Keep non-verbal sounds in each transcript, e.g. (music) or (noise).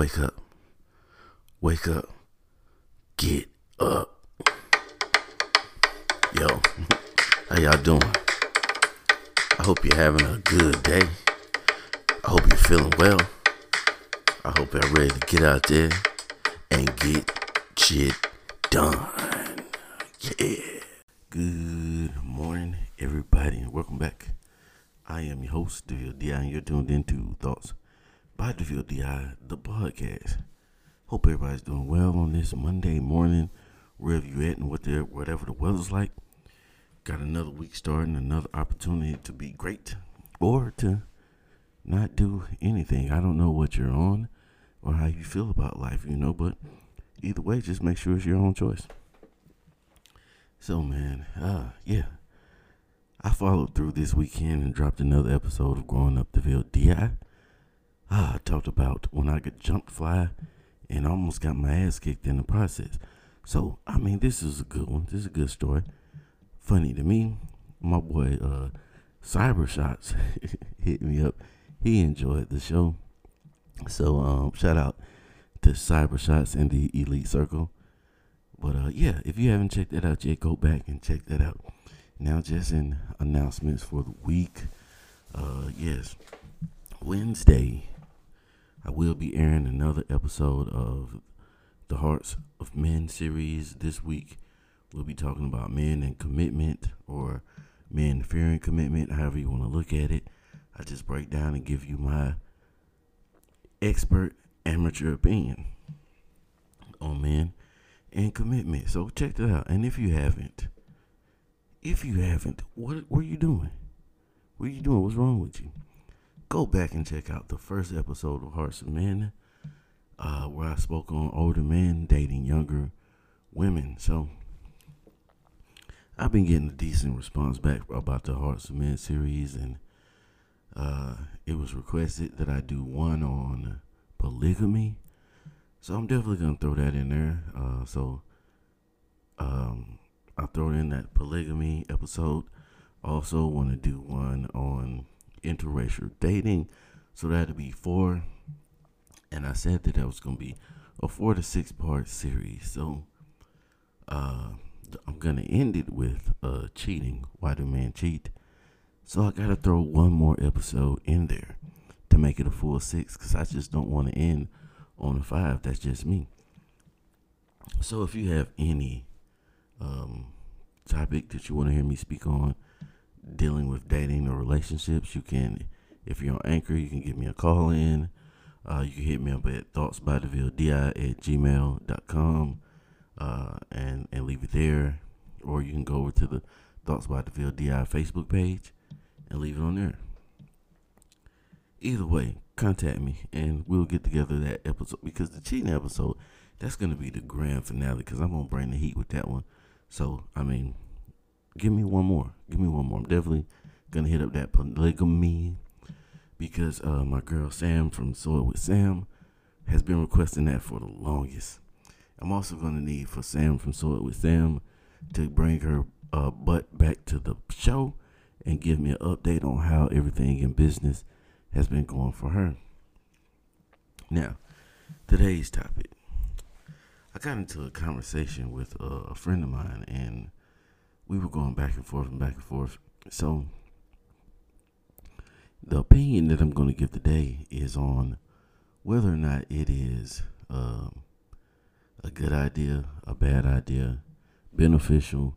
Wake up. Wake up. Get up. Yo, how y'all doing? I hope you're having a good day. I hope you're feeling well. I hope you're ready to get out there and get shit done. Yeah. Good morning, everybody, and welcome back. I am your host, DeVille DI, and you're tuned into Thoughts by DeVille DI, the podcast. Hope everybody's doing well on this Monday morning, wherever you at and what the, whatever the weather's like. Got another week starting, another opportunity to be great or to not do anything. I don't know what you're on or how you feel about life, you know, but either way, just make sure it's your own choice. So, man, uh, yeah. I followed through this weekend and dropped another episode of Growing Up DeVille DI. I talked about when I could jump fly and almost got my ass kicked in the process. So, I mean, this is a good one. This is a good story. Funny to me, my boy uh, Cyber Shots (laughs) hit me up. He enjoyed the show. So, um, shout out to Cyber Shots and the Elite Circle. But uh, yeah, if you haven't checked that out yet, go back and check that out. Now, just in announcements for the week. Uh, yes, Wednesday, I will be airing another episode of the Hearts of Men series. This week, we'll be talking about men and commitment or men fearing commitment, however you want to look at it. I just break down and give you my expert amateur opinion on men and commitment. So check that out. And if you haven't, if you haven't, what, what are you doing? What are you doing? What's wrong with you? Go back and check out the first episode of Hearts of Men, uh, where I spoke on older men dating younger women. So I've been getting a decent response back about the Hearts of Men series, and uh, it was requested that I do one on polygamy. So I'm definitely gonna throw that in there. Uh, so um, I'll throw in that polygamy episode. Also, want to do one on interracial dating. So that'll be four. And I said that that was gonna be a four to six part series. So uh, I'm gonna end it with uh, cheating. Why do men cheat? So I gotta throw one more episode in there to make it a full six, because I just don't want to end on a five. That's just me. So if you have any um, topic that you want to hear me speak on dealing with dating or relationships, you can, if you're on Anchor, you can give me a call in. Uh, you can hit me up at thoughtsbydevildi at gmail.com uh, and, and leave it there. Or you can go over to the Thoughts by DeVille DI Facebook page and leave it on there. Either way, contact me and we'll get together that episode because the cheating episode that's gonna be the grand finale because I'm gonna bring the heat with that one. So I mean, give me one more. Give me one more. I'm definitely gonna hit up that polygamy because uh, my girl Sam from Soil with Sam has been requesting that for the longest. I'm also gonna need for Sam from Soil with Sam to bring her uh, butt back to the show and give me an update on how everything in business has been going for her. Now, today's topic. I got into a conversation with a friend of mine, and we were going back and forth and back and forth. So, the opinion that I'm going to give today is on whether or not it is um, a good idea, a bad idea, beneficial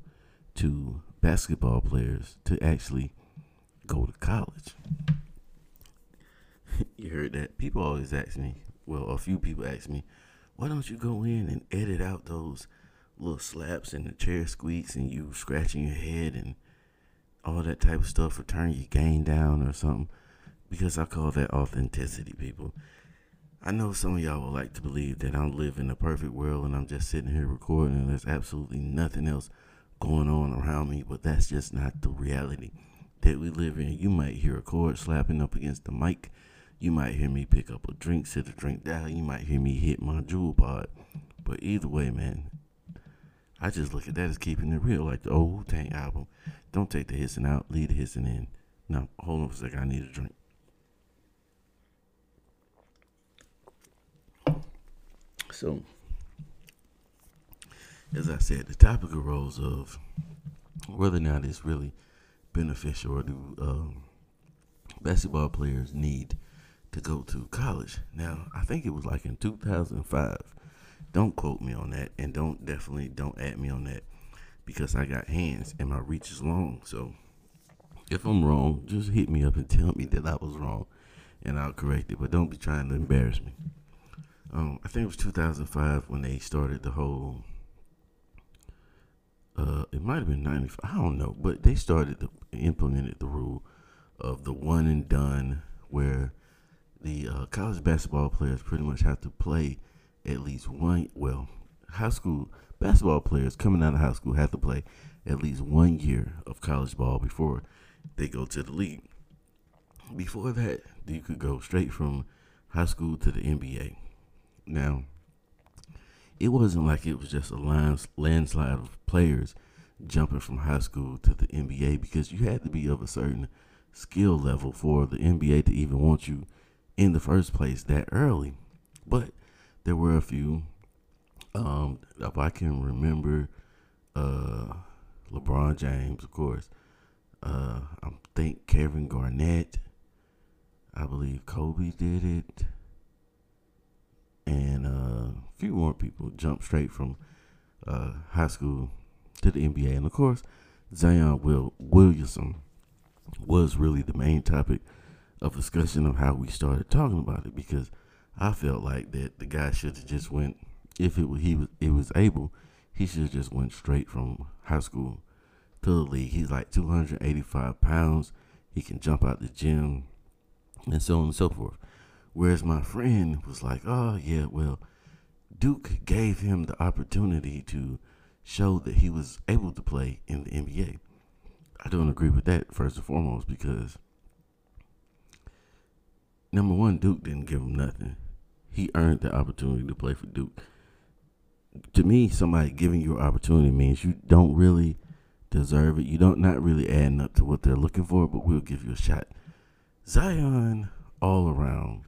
to basketball players to actually go to college. (laughs) you heard that? People always ask me, well, a few people ask me, why don't you go in and edit out those little slaps and the chair squeaks and you scratching your head and all that type of stuff or turn your gain down or something? Because I call that authenticity, people. I know some of y'all would like to believe that I'm living a perfect world and I'm just sitting here recording and there's absolutely nothing else going on around me, but that's just not the reality that we live in. You might hear a cord slapping up against the mic. You might hear me pick up a drink, sit a drink down. You might hear me hit my Juul pod. But either way, man, I just look at that as keeping it real, like the old Tank album. Don't take the hissing out, leave the hissing in. Now, hold on for a second. I need a drink. So, as I said, the topic arose of whether or not it's really beneficial or do um, basketball players need to go to college. Now, I think it was like in 2005. Don't quote me on that, and don't definitely don't add me on that because I got hands and my reach is long. So, if I'm wrong, just hit me up and tell me that I was wrong, and I'll correct it. But don't be trying to embarrass me. Um, I think it was 2005 when they started the whole. Uh, it might have been 95. I don't know, but they started to implemented the rule of the one and done, where the uh, college basketball players pretty much have to play at least one. Well, high school basketball players coming out of high school have to play at least one year of college ball before they go to the league. Before that, you could go straight from high school to the NBA. Now, it wasn't like it was just a landslide of players jumping from high school to the NBA because you had to be of a certain skill level for the NBA to even want you in the first place that early. But there were a few. Um, if I can remember, uh, LeBron James, of course. Uh, I think Kevin Garnett. I believe Kobe did it, and uh, a few more people jumped straight from uh, high school to the NBA, and of course, Zion Will Williamson was really the main topic of discussion of how we started talking about it because I felt like that the guy should have just went if it he was it was able he should have just went straight from high school to the league. He's like 285 pounds. He can jump out the gym and so on and so forth. Whereas my friend was like, oh, yeah, well, Duke gave him the opportunity to show that he was able to play in the NBA. I don't agree with that, first and foremost, because number one, Duke didn't give him nothing. He earned the opportunity to play for Duke. To me, somebody giving you an opportunity means you don't really deserve it. You don't not really adding up to what they're looking for, but we'll give you a shot. Zion, all around,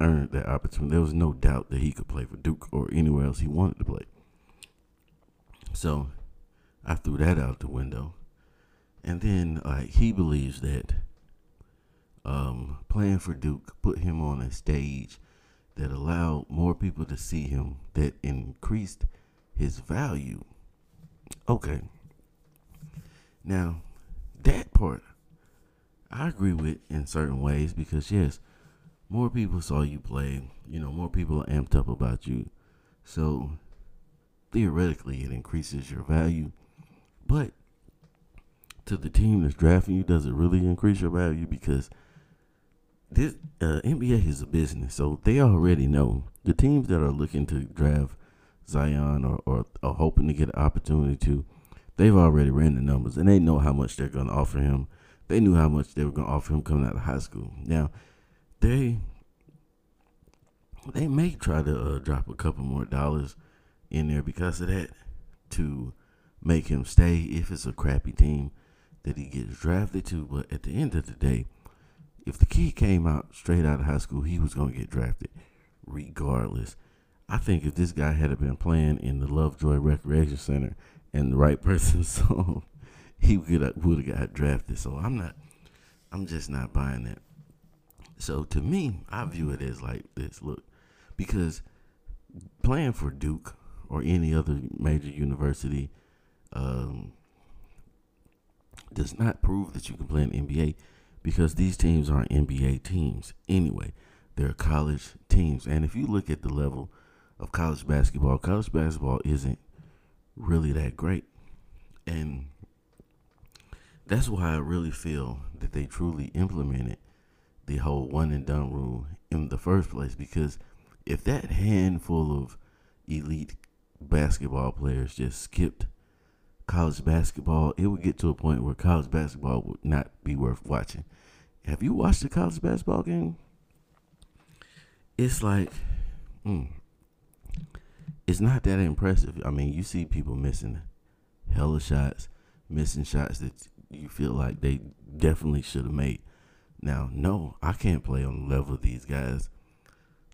earned that opportunity. There was no doubt that he could play for Duke or anywhere else he wanted to play. So I threw that out the window. And then like he believes that um, playing for Duke put him on a stage that allowed more people to see him that increased his value. Okay. Now, that part I agree with in certain ways because yes, more people saw you play, you know, more people are amped up about you. So theoretically it increases your value. But to the team that's drafting you, does it really increase your value? Because this uh, NBA is a business, so they already know the teams that are looking to draft Zion or, or, or hoping to get an opportunity to they've already ran the numbers and they know how much they're going to offer him. They knew how much they were going to offer him coming out of high school. Now, they they may try to uh, drop a couple more dollars in there because of that to make him stay if it's a crappy team that he gets drafted to. But at the end of the day, if the kid came out straight out of high school, he was going to get drafted regardless. I think if this guy had been playing in the Lovejoy Recreation Center and the right (laughs) person saw he would have got drafted. So I'm not, I'm just not buying that. So to me, I view it as like this. Look, because playing for Duke or any other major university um, does not prove that you can play in NBA because these teams aren't NBA teams anyway. They're college teams. And if you look at the level of college basketball, college basketball isn't really that great. And that's why I really feel that they truly implemented the whole one and done rule in the first place. Because if that handful of elite basketball players just skipped college basketball, it would get to a point where college basketball would not be worth watching. Have you watched a college basketball game? It's like, mm, it's not that impressive. I mean, you see people missing hella shots, missing shots that you feel like they definitely should have made. Now, no, I can't play on the level of these guys.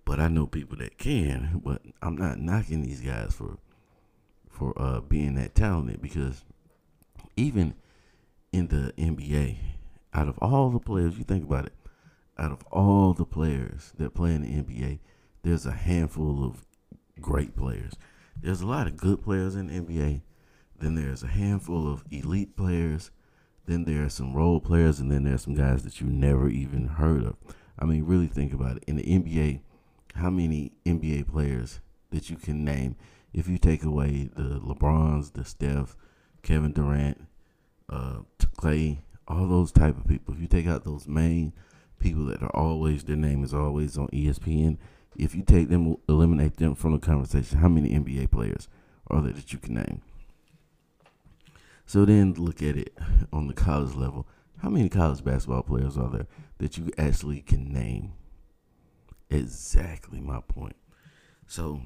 but I know people that can. But I'm not knocking these guys for for uh, being that talented because even in the NBA, out of all the players, you think about it, out of all the players that play in the NBA, there's a handful of great players. There's a lot of good players in the NBA. Then there's a handful of elite players. Then there are some role players, and then there's some guys that you never even heard of. I mean, really think about it. In the NBA, how many NBA players that you can name if you take away the LeBrons, the Steph, Kevin Durant, uh, Clay, all those type of people. If you take out those main people that are always their name is always on ESPN, if you take them, eliminate them from the conversation, how many NBA players are there that you can name? So then look at it on the college level. How many college basketball players are there that you actually can name? Exactly my point. So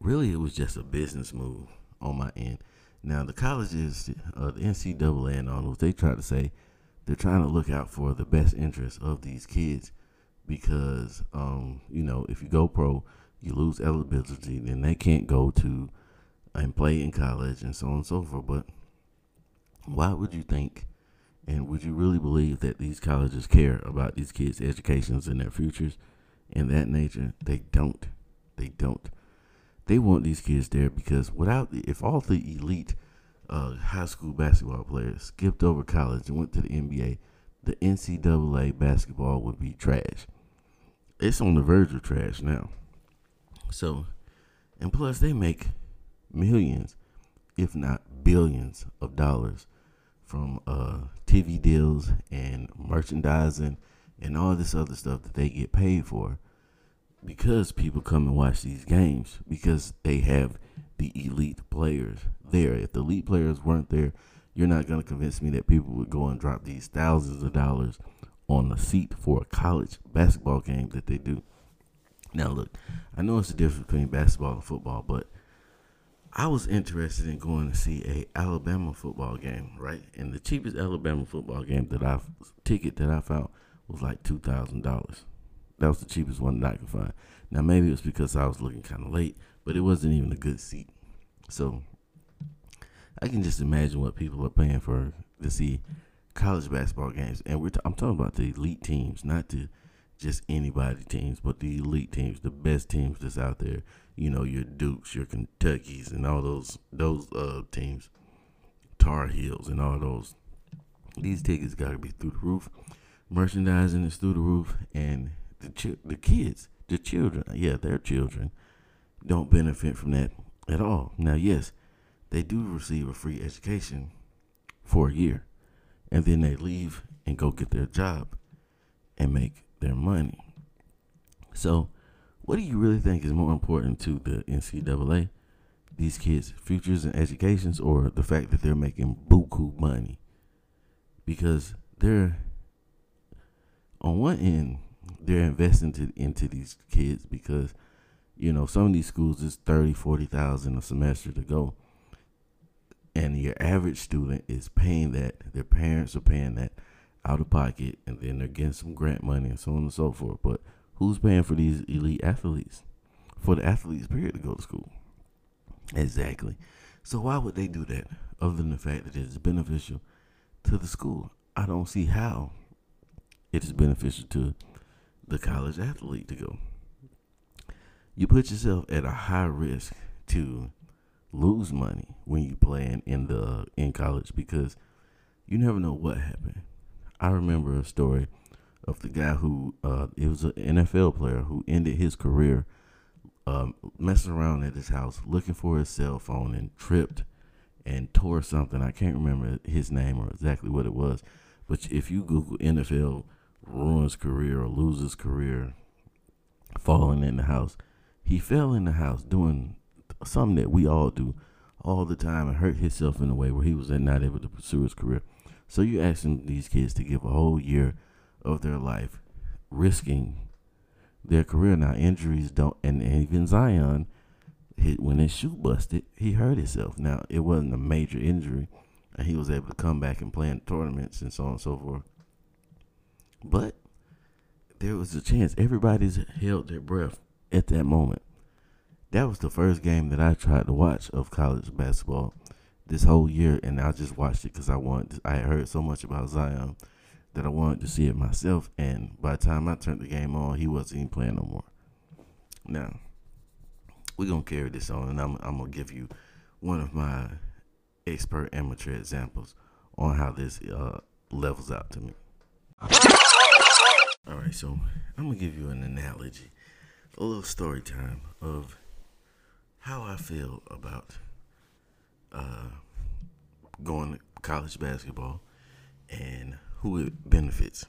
really, it was just a business move on my end. Now the colleges, uh, the NCAA and all those, they try to say they're trying to look out for the best interest of these kids because, um, you know, if you go pro, you lose eligibility, then they can't go to and play in college and so on and so forth. But why would you think and would you really believe that these colleges care about these kids' educations and their futures in that nature? They don't. They don't. They want these kids there because without if all the elite uh, high school basketball players skipped over college and went to the NBA, the NCAA basketball would be trash. It's on the verge of trash now. So, and plus they make millions, if not billions, of dollars from uh, TV deals and merchandising and all this other stuff that they get paid for because people come and watch these games because they have the elite players there. If the elite players weren't there, you're not going to convince me that people would go and drop these thousands of dollars on a seat for a college basketball game that they do. Now, look, I know it's the difference between basketball and football, but I was interested in going to see a Alabama football game, right? And the cheapest Alabama football game that I ticket that I found was like two thousand dollars. That was the cheapest one that I could find. Now maybe it was because I was looking kind of late, but it wasn't even a good seat. So I can just imagine what people are paying for to see college basketball games, and we're t- I'm talking about the elite teams, not the just anybody teams, but the elite teams, the best teams that's out there. You know, your Dukes, your Kentuckies, and all those those uh, teams, Tar Heels, and all those. These tickets got to be through the roof. Merchandising is through the roof, and the ch- the kids, the children, yeah, their children, don't benefit from that at all. Now, yes, they do receive a free education for a year, and then they leave and go get their job and make their money. So, what do you really think is more important to the NCAA? These kids' futures and educations, or the fact that they're making buku money? Because they're on one end, they're investing to, into these kids because you know some of these schools is 30 40,000 a semester to go. And your average student is paying that their parents are paying that out of pocket and then they're getting some grant money and so on and so forth. But who's paying for these elite athletes? For the athletes period to go to school. Exactly. So why would they do that other than the fact that it's beneficial to the school? I don't see how it is beneficial to the college athlete to go you put yourself at a high risk to lose money when you playing in the in college because you never know what happened. I remember a story of the guy who uh, it was an NFL player who ended his career um, messing around at his house looking for his cell phone and tripped and tore something. I can't remember his name or exactly what it was, but if you Google NFL ruins career or loses career, falling in the house, he fell in the house doing something that we all do all the time and hurt himself in a way where he was not able to pursue his career. So you're asking these kids to give a whole year of their life, risking their career. Now injuries don't, and even Zion, when his shoe busted, he hurt himself. Now it wasn't a major injury, and he was able to come back and play in tournaments and so on and so forth. But there was a chance. Everybody's held their breath at that moment. That was the first game that I tried to watch of college basketball this whole year, and I just watched it because I wanted. I heard so much about Zion that I wanted to see it myself. And by the time I turned the game on, he wasn't even playing no more. Now we're gonna carry this on, and I'm I'm gonna give you one of my expert amateur examples on how this uh, levels out to me. All right, so I'm gonna give you an analogy, a little story time of how I feel about uh, going to college basketball and who it benefits.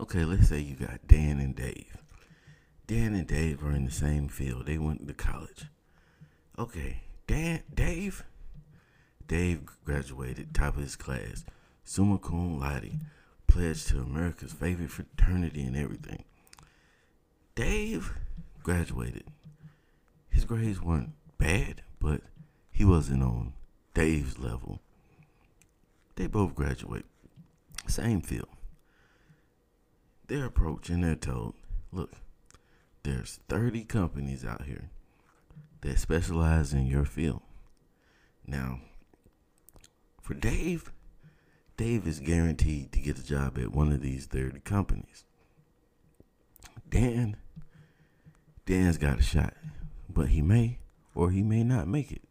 Okay, let's say you got Dan and Dave. Dan and Dave are in the same field. They went to college. Okay, Dan, Dave, Dave graduated top of his class, summa cum laude, pledged to America's favorite fraternity and everything. Dave graduated. His grades weren't bad, but he wasn't on Dave's level. They both graduate, same field. They're approached and they're told, look, there's 30 companies out here that specialize in your field. Now, for Dave, Dave is guaranteed to get a job at one of these 30 companies. Dan, Dan's got a shot, but he may or he may not make it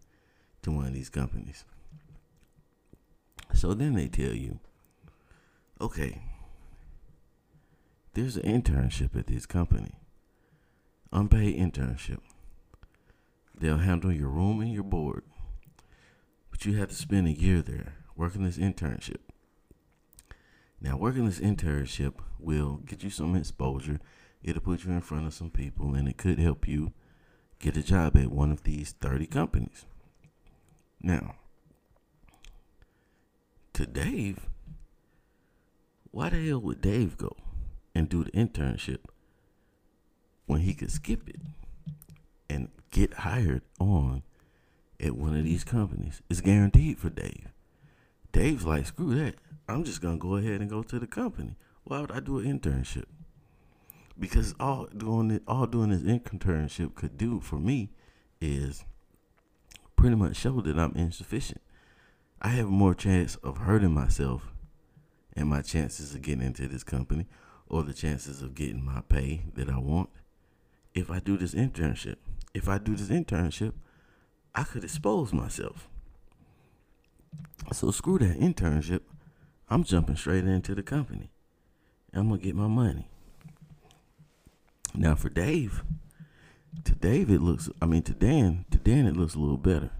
to one of these companies. So then they tell you, okay, there's an internship at this company, unpaid internship. They'll handle your room and your board. But you have to spend a year there working this internship. Now, working this internship will get you some exposure. It'll put you in front of some people, and it could help you get a job at one of these 30 companies. Now, to Dave, why the hell would Dave go and do the internship when he could skip it? and get hired on at one of these companies. It's guaranteed for Dave. Dave's like, screw that. I'm just gonna go ahead and go to the company. Why would I do an internship? Because all doing it, all doing this internship could do for me is pretty much show that I'm insufficient. I have more chance of hurting myself and my chances of getting into this company or the chances of getting my pay that I want if I do this internship if I do this internship, I could expose myself. So screw that internship. I'm jumping straight into the company. I'm gonna get my money. Now for Dave, to Dave it looks I mean to Dan, to Dan it looks a little better.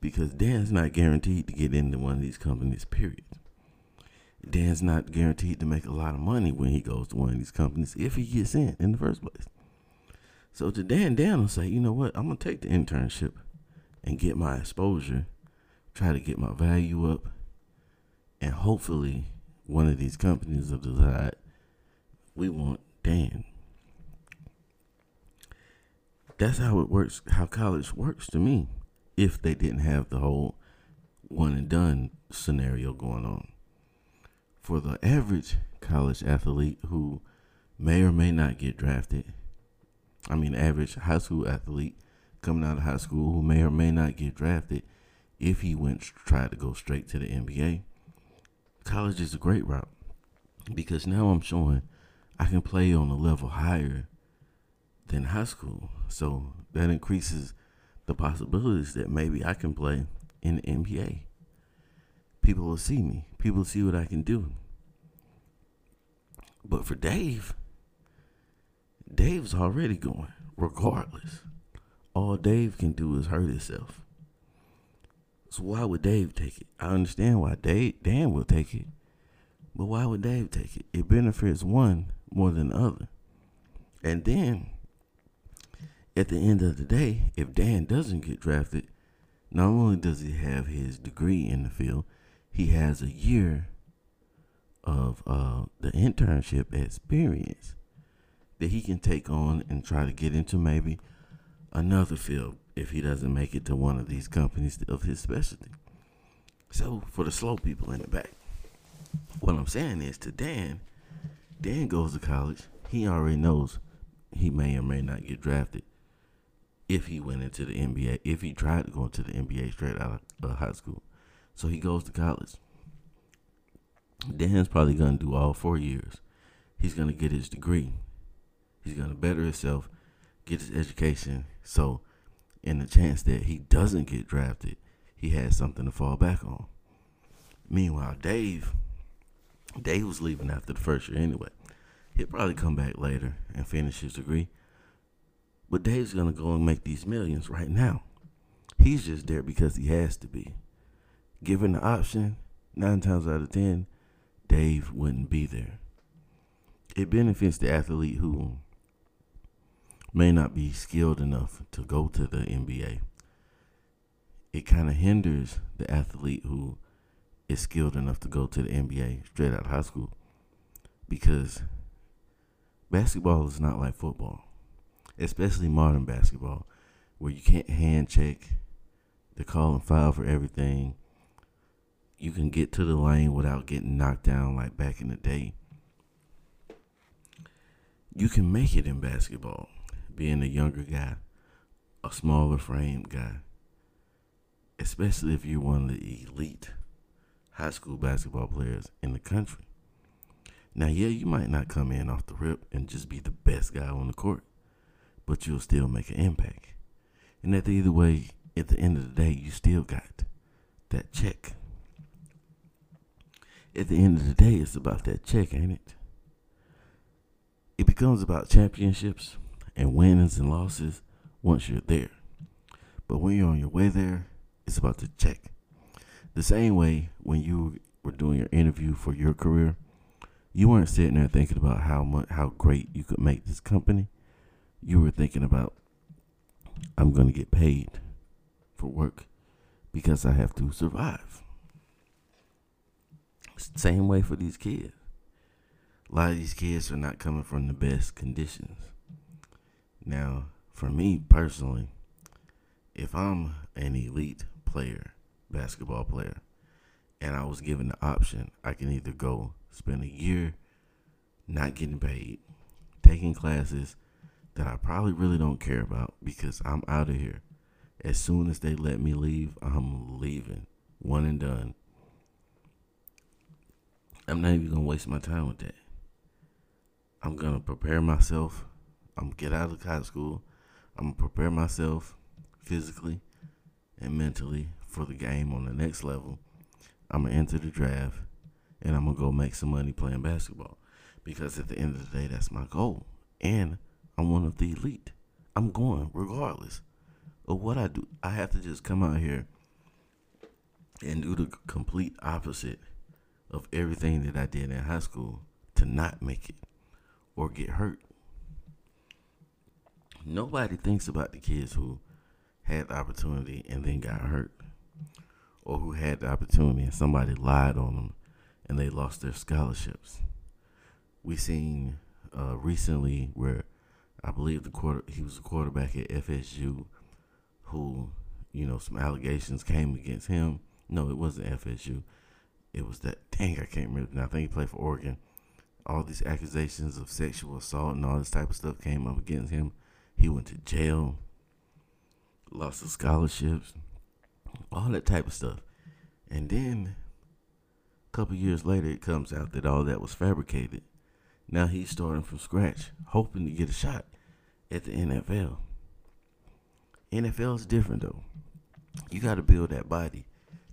Because Dan's not guaranteed to get into one of these companies, period. Dan's not guaranteed to make a lot of money when he goes to one of these companies if he gets in in the first place. So to Dan, Dan will say, you know what? I'm gonna take the internship and get my exposure, try to get my value up, and hopefully one of these companies will decide we want Dan. That's how it works, how college works to me, if they didn't have the whole one and done scenario going on. For the average college athlete who may or may not get drafted, I mean, average high school athlete coming out of high school who may or may not get drafted if he went tried to go straight to the NBA. College is a great route because now I'm showing I can play on a level higher than high school. So that increases the possibilities that maybe I can play in the NBA. People will see me. People will see what I can do. But for Dave, Dave's already going, regardless. All Dave can do is hurt himself. So why would Dave take it? I understand why Dave Dan will take it. But why would Dave take it? It benefits one more than the other. And then at the end of the day, if Dan doesn't get drafted, not only does he have his degree in the field, he has a year of uh, the internship experience that he can take on and try to get into maybe another field if he doesn't make it to one of these companies of his specialty. So for the slow people in the back, what I'm saying is to Dan, Dan goes to college. He already knows he may or may not get drafted if he went into the NBA, if he tried to go into the NBA straight out of uh, high school. So he goes to college. Dan's probably going to do all four years. He's going to get his degree. He's going to better himself, get his education. So, in the chance that he doesn't get drafted, he has something to fall back on. Meanwhile, Dave, Dave was leaving after the first year anyway. He'll probably come back later and finish his degree. But Dave's gonna go and make these millions right now. He's just there because he has to be. Given the option, nine times out of ten, Dave wouldn't be there. It benefits the athlete who may not be skilled enough to go to the NBA. It kind of hinders the athlete who is skilled enough to go to the NBA straight out of high school because basketball is not like football especially modern basketball, where you can't hand check. the call and foul for everything. You can get to the lane without getting knocked down like back in the day. You can make it in basketball, being a younger guy, a smaller frame guy, especially if you're one of the elite high school basketball players in the country. Now, yeah, you might not come in off the rip and just be the best guy on the court but you'll still make an impact. And at the either way, at the end of the day, you still got that check. At the end of the day, it's about that check, ain't it? It becomes about championships and winnings and losses once you're there. But when you're on your way there, it's about the check. The same way when you were doing your interview for your career, you weren't sitting there thinking about how much how great you could make this company you were thinking about, I'm going to get paid for work because I have to survive. Same way for these kids. A lot of these kids are not coming from the best conditions. Now, for me personally, if I'm an elite player, basketball player, and I was given the option, I can either go spend a year not getting paid, taking classes, that I probably really don't care about because I'm out of here. As soon as they let me leave, I'm leaving. One and done. I'm not even gonna waste my time with that. I'm gonna prepare myself. I'm get out of high school. I'm gonna prepare myself physically and mentally for the game on the next level. I'm gonna enter the draft and I'm gonna go make some money playing basketball. Because at the end of the day, that's my goal. And I'm one of the elite. I'm going regardless of what I do. I have to just come out here and do the complete opposite of everything that I did in high school to not make it or get hurt. Nobody thinks about the kids who had the opportunity and then got hurt, or who had the opportunity and somebody lied on them and they lost their scholarships. We seen uh, recently where I believe the quarter he was a quarterback at FSU who, you know, some allegations came against him. No, it wasn't FSU. It was that dang I can't remember. Now I think he played for Oregon. All these accusations of sexual assault and all this type of stuff came up against him. He went to jail, lost his scholarships, all that type of stuff. And then a couple years later it comes out that all that was fabricated. Now he's starting from scratch, hoping to get a shot at the NFL. NFL is different though. You got to build that body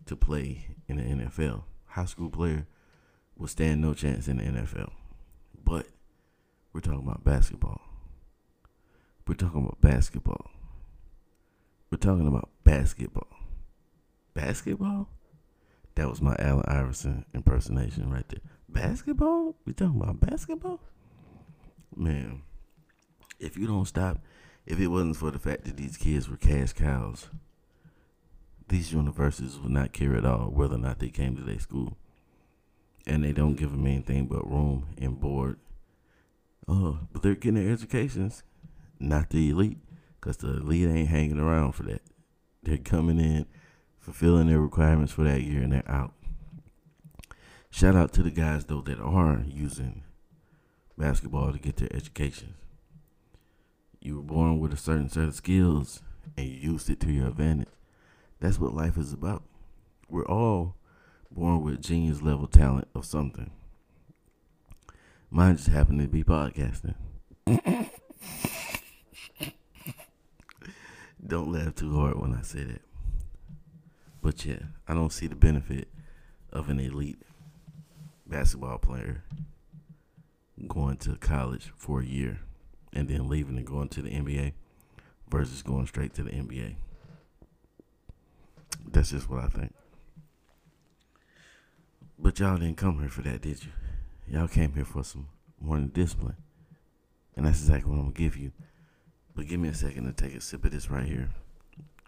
to play in the NFL. High school player will stand no chance in the NFL. But we're talking about basketball. We're talking about basketball. We're talking about basketball. Basketball? That was my Allen Iverson impersonation right there. Basketball? We talking about basketball? Man, if you don't stop, if it wasn't for the fact that these kids were cash cows, these universities would not care at all whether or not they came to their school. And they don't give them anything but room and board. Oh, but they're getting their educations, not the elite, because the elite ain't hanging around for that. They're coming in, fulfilling their requirements for that year, and they're out. Shout out to the guys though that are using basketball to get their education. You were born with a certain set of skills and you used it to your advantage. That's what life is about. We're all born with genius level talent of something. Mine just happened to be podcasting. Don't laugh too hard when I say that. But yeah, I don't see the benefit of an elite basketball player going to college for a year and then leaving and going to the NBA versus going straight to the NBA. That's just what I think. But y'all didn't come here for that, did you? Y'all came here for some morning discipline. And that's exactly what I'm going to give you. But give me a second to take a sip of this right here.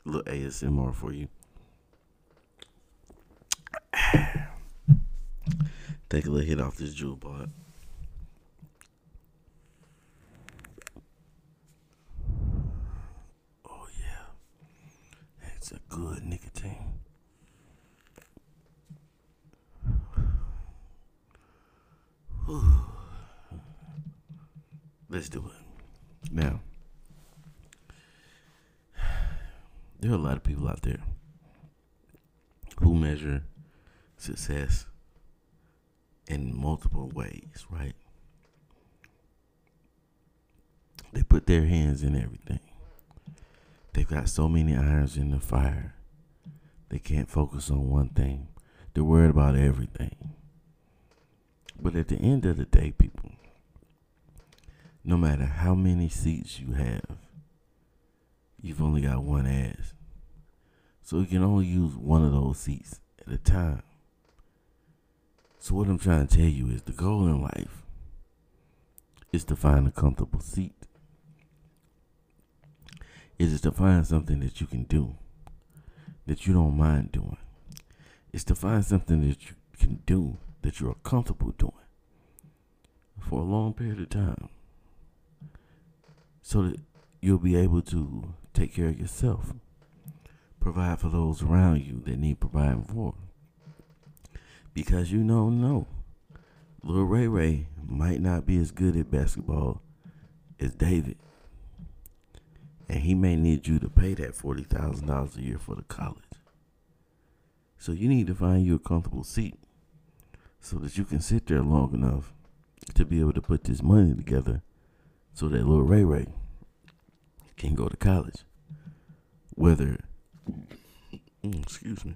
A little ASMR for you. (sighs) take a little hit off this Juul bar. Oh yeah. It's a good nicotine. Let's do it. Now, there are a lot of people out there who measure success in multiple ways, right? They put their hands in everything. They've got so many irons in the fire. They can't focus on one thing. They're worried about everything. But at the end of the day, people, no matter how many seats you have, you've only got one ass. So you can only use one of those seats at a time. So what I'm trying to tell you is the goal in life is to find a comfortable seat. It is to find something that you can do that you don't mind doing. It's to find something that you can do that you're comfortable doing for a long period of time so that you'll be able to take care of yourself, provide for those around you that need providing for. Because you don't know, Lil Ray Ray might not be as good at basketball as David. And he may need you to pay that $40,000 a year for the college. So you need to find you a comfortable seat so that you can sit there long enough to be able to put this money together so that little Ray Ray can go to college. Whether, mm, excuse me,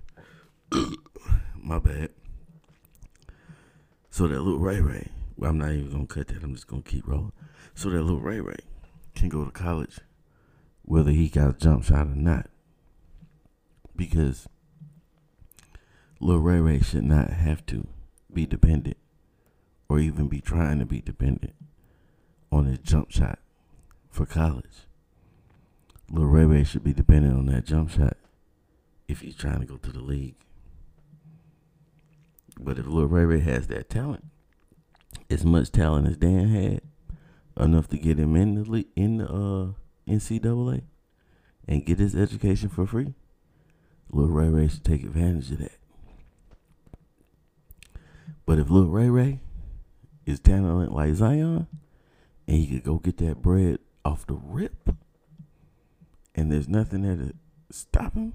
(coughs) my bad. So that little Ray Ray, well, I'm not even gonna cut that. I'm just gonna keep rolling. So that little Ray Ray can go to college, whether he got a jump shot or not. Because little Ray Ray should not have to be dependent or even be trying to be dependent on his jump shot for college. Lil Ray Ray should be dependent on that jump shot if he's trying to go to the league. But if Lil Ray Ray has that talent, as much talent as Dan had, enough to get him in the le- in the uh, NCAA and get his education for free, Lil Ray Ray should take advantage of that. But if Lil Ray Ray is talented like Zion, and he could go get that bread off the rip, and there's nothing there to stop him,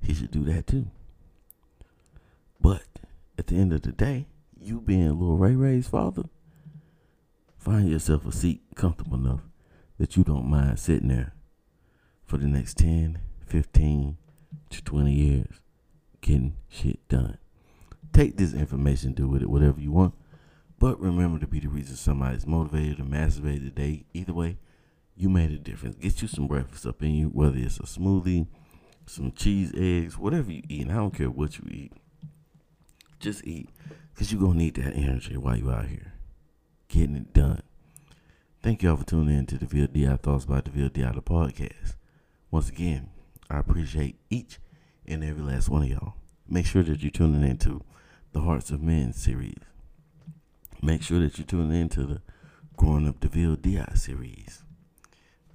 he should do that too. But at the end of the day, you being Lil Ray Ray's father, find yourself a seat comfortable enough that you don't mind sitting there for the next 10, 15 to 20 years getting shit done. Take this information, do with it whatever you want. But remember to be the reason somebody's motivated or masturbated today. Either way, you made a difference. Get you some breakfast up in you, whether it's a smoothie, some cheese, eggs, whatever you eat. I don't care what you eat. Just eat. Because you're going to need that energy while you're out here getting it done. Thank y'all for tuning in to DeVille DI Thoughts by DeVille DI the podcast. Once again, I appreciate each and every last one of y'all. Make sure that you're tuning into the Hearts of Men series make sure that you're tuning into the Growing Up DeVille DI series.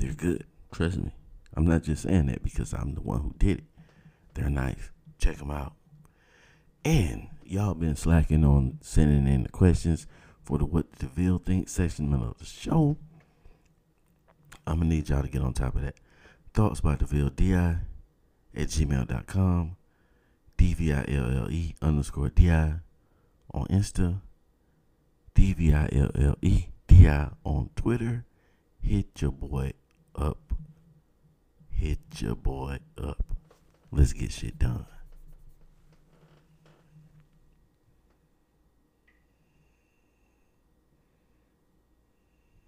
They're good. Trust me. I'm not just saying that because I'm the one who did it. They're nice. Check them out. And y'all been slacking on sending in the questions for the What the DeVille Think section of the show. I'm gonna need y'all to get on top of that. Thoughts by DeVille DI at gmail.com. D-V-I-L-L-E underscore D-I on Insta. D-V-I-L-L-E D-I on Twitter. Hit your boy up. Hit your boy up. Let's get shit done.